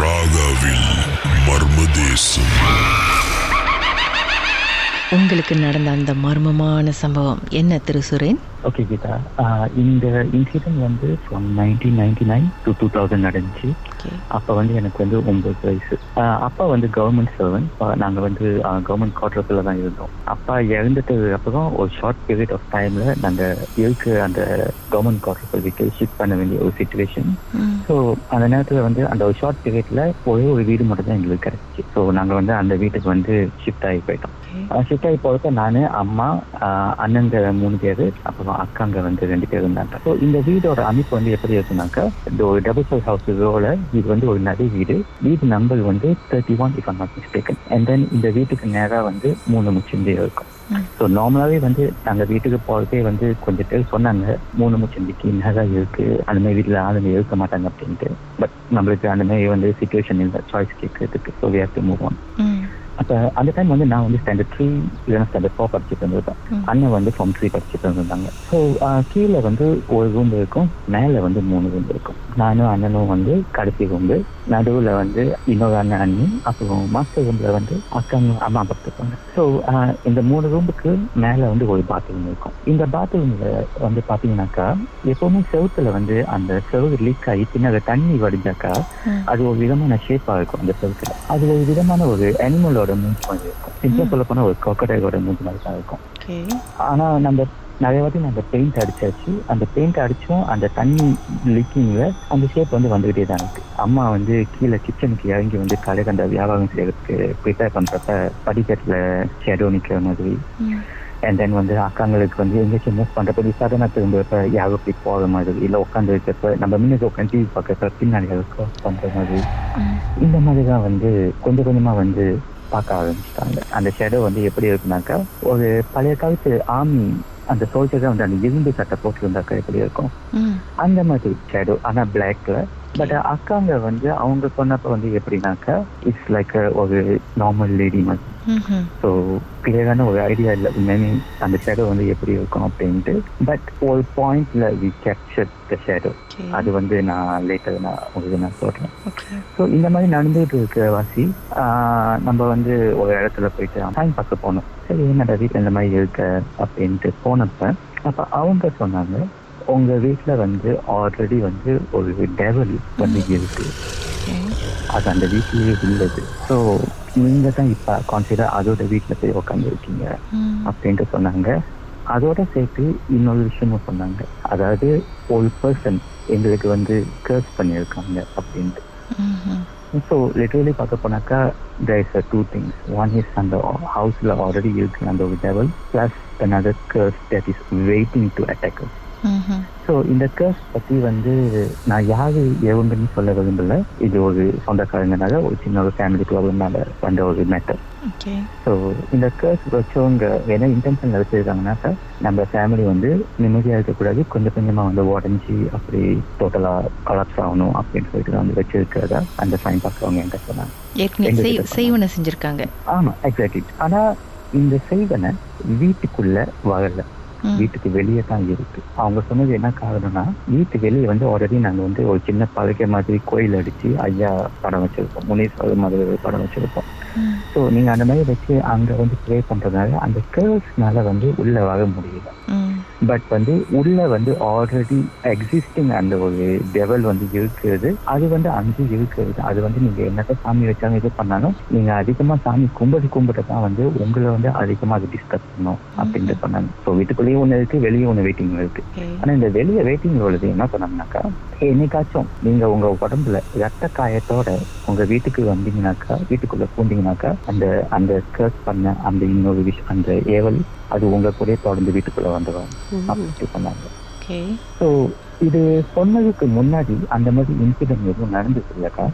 ராகாவில் மர்மதேசம். உங்களுக்கு நடந்த அந்த மர்மமான சம்பவம் என்ன திரு சுரேன்? ஓகே கீதா. ஆஹ் இந்த இன்சிடென்ட் வந்து from nineteen ninety nine to two thousand நடந்துச்சு. அப்போ வந்து எனக்கு வந்து ஒன்பது வயசு. அப்பா வந்து கவர்மெண்ட் சர்வன் நாங்கள் வந்து கவர்மெண்ட் குவார்டர்ஸில் தான் இருந்தோம். அப்பா இறந்துட்டது அப்புறம் ஒரு ஷார்ட் பீரியட் ஆஃப் டைமில் நாங்கள் இருக்க அந்த கவர்மெண்ட் குவார்டர்ஸை விட்டு ஷிஃப்ட் பண்ண வேண்டிய ஒரு சுச்சுவேஷன் ஸோ அந்த நேரத்தில் வந்து அந்த ஒரு ஷார்ட் பீரியட்ல ஒரே ஒரு வீடு மட்டும் தான் எங்களுக்கு கிடைச்சிச்சு. ஸோ நாங்கள் வந்து அந்த வீட்டுக்கு வந்து ஷிஃப்ட் ஆகி போயிட்டோம். ஷிஃப்ட் ஆகி போகிறப்ப நான் அம்மா அண்ணங்க மூணு பேர் அப்புறம் அக்காங்க வந்து ரெண்டு பேர் இருந்தாங்க. ஸோ இந்த வீடோட அமைப்பு வந்து எப்படி இருக்குனாக்கா ஒரு டபுள் சைட் ஹவுஸ் ரோல இது வந்து ஒரு நடு வீடு. வீடு நம்பர் வந்து thirty one if not mistaken and then இந்த வீட்டுக்கு நேராக வந்து மூணு முச்சந்தி இருக்கும். ஸோ நார்மலாகவே வந்து நாங்கள் வீட்டுக்கு போகிறதே வந்து கொஞ்சம் பேர் சொன்னாங்க. மூணு முச்சந்திக்கு நேராக இருக்கு. அந்த மாதிரி வீட்டில் ஆளுங்க இருக்க மாட்டாங்க அப்படின்ட்டு. பட் நம்மளுக்கு அந்த மாதிரி வந்து சுச்சுவேஷன் இல்லை. சாய்ஸ் கேட்கறதுக்கு so we have to move on அப்போ அந்த டைம் வந்து நான் வந்து ஸ்டாண்டர்ட் த்ரீ இல்லைன்னா ஸ்டாண்டர்ட் ஃபோர் படிச்சுட்டு இருந்திருப்பேன் அண்ணன் வந்து ஃபார்ம் த்ரீ படிச்சுட்டு இருந்திருந்தாங்க ஸோ கீழே வந்து ஒரு ரூம் இருக்கும் மேலே வந்து மூணு ரூம் இருக்கும். நானும் அண்ணனும் வந்து கடைசி ரூம்பு நடுவில் வந்து இன்னொரு அண்ணன் அண்ணி அப்புறம் மாஸ்டர் ரூமில் வந்து அக்காங்க அம்மா அப்பா இருப்பாங்க. ஸோ இந்த மூணு ரூமுக்கு மேலே வந்து ஒரு பாத்ரூம் இருக்கும். இந்த பாத்ரூமில் வந்து பார்த்தீங்கன்னாக்கா எப்பவுமே செவுத்துல வந்து அந்த செவுறு லீக் ஆகி பின்னாடி தண்ணி வடிஞ்சாக்கா அது ஒரு விதமான ஷேப்பாக இருக்கும் அந்த செவுத்துல. அது ஒரு விதமான ஒரு அனிமலோட மூஞ்சி மாதிரி இருக்கும் சிம்பிளா சொல்ல போனா ஒரு கொக்கடையோட மூஞ்சி மாதிரி தான் இருக்கும். ஆனா நம்ம நிறைய வாட்டி நம்ம பெயிண்ட் அடிச்சாச்சு. அந்த பெயிண்ட் அடிச்சும் அந்த தண்ணி லீக்கிங்ல அந்த ஷேப் வந்து வந்துகிட்டே தான் இருக்கு. அம்மா வந்து கீழே கிச்சனுக்கு இறங்கி வந்து கலை கண்ட வியாபாரம் செய்யறதுக்கு ப்ரிப்பேர் பண்றப்ப படிக்கட்டுல ஷேடோ நிக்கிற மாதிரி. அண்ட் தென் வந்து அக்காங்களுக்கு வந்து எங்கேயாச்சும் மூவ் பண்றப்ப சடனா திரும்பப்ப யாரோ போய் போகிற மாதிரி இல்லை உட்காந்து இருக்கிறப்ப நம்ம முன்னுக்கு உட்காந்து டிவி பார்க்கறப்ப பின்னாடி யாரோ பண்ற மாதிரி. இந்த மாதிரி தான் வந்து கொஞ்சம் கொஞ்சமா வந்து பார்க்க ஆரம்பிச்சிட்டாங்க. அந்த ஷேடோ வந்து எப்படி இருக்குனாக்கா ஒரு பழைய காலத்து ஆர்மி அந்த சோல்ஜர் வந்து அந்த இரும்பு சட்டை போட்டிருந்தாக்கா எப்படி இருக்கும்? அந்த மாதிரி ஷேடோ ஆனா பிளாக்ல பட் அக்காங்க வந்து அவங்க சொன்னப்ப வந்து எப்படின்னாக்கா இட்ஸ் லைக் ஒரு நார்மல் லேடி மாதிரி. ஸோ கிளியரான ஒரு ஐடியா இல்லை. உண்மையுமே அந்த ஷேடோ வந்து எப்படி இருக்கும் அப்படின்ட்டு. பட் ஒரு பாயிண்ட்ல வி கேப்சர் த ஷேடோ அது வந்து நான் லேட்டர் நான் உங்களுக்கு நான் சொல்றேன். ஸோ இந்த மாதிரி நடந்துகிட்டு இருக்க வாசி. நம்ம வந்து ஒரு இடத்துல போயிட்டு டைம் பார்க்க போனோம். சரி என்னடா வீட்டில் இந்த மாதிரி இருக்க அப்படின்ட்டு போனப்ப அப்போ அவங்க சொன்னாங்க உங்க வீட்டுல வந்து ஆல்ரெடி வந்து ஒரு டெவல் வந்து இருக்கு. அது அந்த வீட்லயே உள்ளது. ஸோ நீங்க தான் இப்ப கான்சிடர் அதோட வீட்டுல போய் உட்காந்து இருக்கீங்க அப்படின்ட்டு சொன்னாங்க. அதோட சேர்த்து இன்னொரு விஷயமும் சொன்னாங்க. அதாவது ஒரு பர்சன் எங்களுக்கு வந்து கர்ஸ் பண்ணியிருக்காங்க அப்படின்ட்டு. ஸோ லிட்டரலி பார்க்க போனாக்கா there is a two things. One is அந்த ஹவுஸ்ல ஆல்ரெடி இருக்கு அந்த ஒரு devil plus curse that is waiting to attack us. So இந்த கேர்ஸ் பத்தி வந்து நான் யாரு எவங்கன்னு சொல்ல விரும்பல. இது ஒரு சொந்தக்காரங்கனால ஒரு சின்ன ஒரு ஃபேமிலி ப்ராப்ளம்னால வந்த ஒரு மேட்டர் ஸோ இந்த கேர்ஸ் வச்சவங்க என்ன இன்டென்ஷன் வச்சிருக்காங்கன்னாக்கா நம்ம ஃபேமிலி வந்து நிம்மதியாக இருக்கக்கூடாது. கொஞ்சம் கொஞ்சமா வந்து உடஞ்சி அப்படி டோட்டலா கொலாப்ஸ் ஆகணும் அப்படின்னு சொல்லிட்டு வந்து வச்சிருக்கிறதா அந்த சைன் பார்க்கறவங்க என்கிட்ட சொன்னாங்க. செய்வன செஞ்சிருக்காங்க. ஆமா எக்ஸாக்ட்லி ஆனா இந்த செய்வனை வீட்டுக்குள்ள வரல. வீட்டுக்கு வெளியே தான் இருக்கு. அவங்க சொன்னது என்ன காரணம்னா வீட்டு வெளியே வந்து ஆல்ரெடி நாங்க வந்து ஒரு சின்ன பழக்க மாதிரி கோயில் அடிச்சு ஐயா படம் வச்சிருப்போம். முனீஸ்வரர் மாதிரி படம் வச்சிருப்போம். ஸோ நீங்க அந்த மாதிரி வச்சு அங்க வந்து ப்ரே பண்றதுனால அந்த கேர்ஸ்னால வந்து உள்ள வர முடியல. பட் வந்து உள்ள வந்து ஆல்ரெடி எக்ஸிஸ்டிங் அந்த ஒரு டெவல் வந்து இருக்கிறது. அது வந்து அங்கே இருக்கிறது. அது வந்து நீங்க என்னத்த சாமி வச்சாலும் இது பண்ணாலும் நீங்க அதிகமா சாமி கும்பிட்டு கும்பிட்டு தான் வந்து உங்களை வந்து அதிகமா அது டிஸ்டர்ப் பண்ணும் அப்படின்ட்டு சொன்னாங்க. ஸோ வீட்டுக்குள்ளேயே ஒண்ணு இருக்கு வெளியே ஒண்ணு வெயிட்டிங் இருக்கு. ஆனா இந்த வெளியே வெயிட்டிங் உள்ளது என்ன சொன்னாங்கனாக்கா என்னைக்காச்சும் நீங்க உங்க உடம்புல ரத்த காயத்தோட உங்க வீட்டுக்கு வந்தீங்கன்னாக்கா வீட்டுக்குள்ள பூந்தீங்கன்னாக்கா அந்த அந்த கர்ஸ் பண்ண அந்த இன்னொரு விஷயம் அந்த ஏவல் அது உங்க கூட தொடர்ந்து வீட்டுக்குள்ள வந்துடும் அப்படின்னு சொன்னாங்க ஸோ இது சொன்னதுக்கு முன்னாடி அந்த மாதிரி இன்சிடென்ட் எதுவும் நடந்தது இல்லக்கா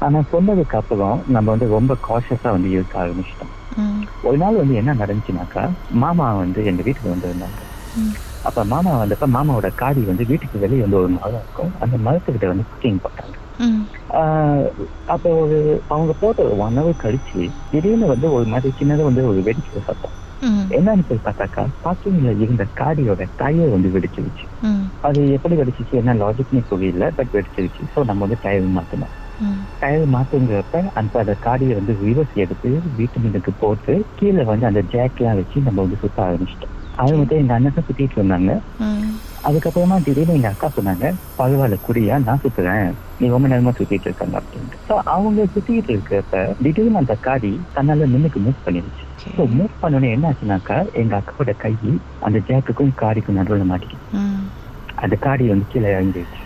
ஆனா சொன்னதுக்கு அப்புறம் நம்ம வந்து ரொம்ப காஷியஸா வந்து இருக்க ஆரம்பிச்சிட்டோம். ஒரு நாள் வந்து என்ன நடந்துச்சுனாக்கா மாமா வந்து எங்க வீட்டுக்கு வந்திருந்தாங்க. அப்ப மாமா வந்தப்ப மாமாவோட காடி வந்து வீட்டுக்கு வெளியே வந்து ஒரு மரம் இருக்கும் அந்த மரத்துக்கிட்ட வந்து குக்கிங். ஆஹ் அப்போ ஒரு அவங்க போட்ட ஒரு ஒன் ஹவர் கழிச்சு திடீர்னு வந்து ஒரு மாதிரி சின்னதா வந்து ஒரு வெடிக்கிற சத்தம். என்னன்னு போய் பார்த்தாக்கா பார்க்கிங்ல இருந்த காடியோட டயர் வந்து வெடிச்சிருச்சு. அது எப்படி வெடிச்சிச்சு என்ன லாஜிக்னே புரியல பட் வெடிச்சிருச்சு ஸோ நம்ம வந்து டயர் மாற்றணும் ம். டயர் மாத்துங்கிறப்ப அந்த அந்த காடியை வந்து ரிவர்ஸ் எடுத்து வீட்டு மீனுக்கு போட்டு கீழே வந்து அந்த ஜாக்லாம் வச்சு நம்ம வந்து சுத்த ஆரம்பிச்சிட்டோம் அது மட்டும் எங்க அண்ணன் சுத்திட்டு இருந்தாங்க. அதுக்கப்புறமா திடீர்னு எங்க அக்கா சொன்னாங்க பரவாயில்ல குடியா நான் சுத்துறேன் நீ ரொம்ப நேரமா சுத்திட்டு இருக்காங்க அப்படின்ட்டு ஸோ அவங்க சுத்திட்டு இருக்கிறப்ப திடீர்னு அந்த காடி தன்னால மின்னுக்கு மூவ் பண்ணிடுச்சு Okay. ஸோ மூவ் பண்ணோன்னே என்ன ஆச்சுனாக்கா எங்க அக்காவோட கை அந்த ஜாக்குக்கும் காடிக்கும் நடுவில் மாட்டிக்கிச்சு. அந்த காடி வந்து கீழே இறங்கிடுச்சு.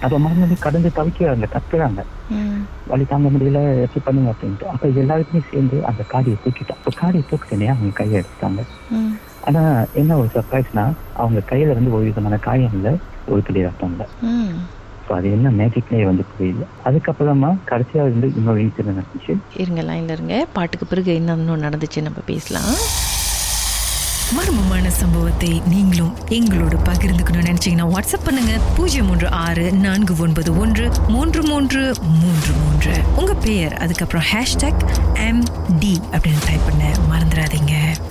அப்ப மறுநாள் கடந்து தவிக்கிறாங்க ம். வழி தாங்க முடியல எப்படி பண்ணுங்க அப்படின்ட்டு அப்ப எல்லாருக்குமே சேர்ந்து அந்த காடியை தூக்கிட்டோம் அப்ப காடியை தூக்கிட்டேனே அவங்க கையை எடுத்தாங்க ம். ஆனா என்ன ஒரு சர்ப்ரைஸ்னா அவங்க கையில வந்து ஒரு விதமான காயம் இல்ல ஒரு துளி ரத்தம் இல்ல. ம். ஸோ அது என்ன மேஜிக்னே வந்து புரியல. அதுக்கப்புறமா கடைசியா வந்து இன்னொரு இன்சிடென்ட் நடந்துச்சு. இருங்க லைன்ல இருங்க. பாட்டுக்கு பிறகு என்ன இன்னும் நடந்துச்சு நம்ம பேசலாம். மர்மமான சம்பவத்தை நீங்களும் எங்களோடு பகிர்ந்துக்கணும்னு நினைச்சீங்கன்னா வாட்ஸ்அப் பண்ணுங்க. பூஜ்ஜியம் மூன்று ஆறு நான்கு ஒன்பது ஒன்று மூன்று மூன்று மூன்று மூன்று. உங்க பெயர் அதுக்கப்புறம் ஹேஷ்டாக் எம் டி அப்படின்னு டைப் பண்ண மறந்துடாதீங்க.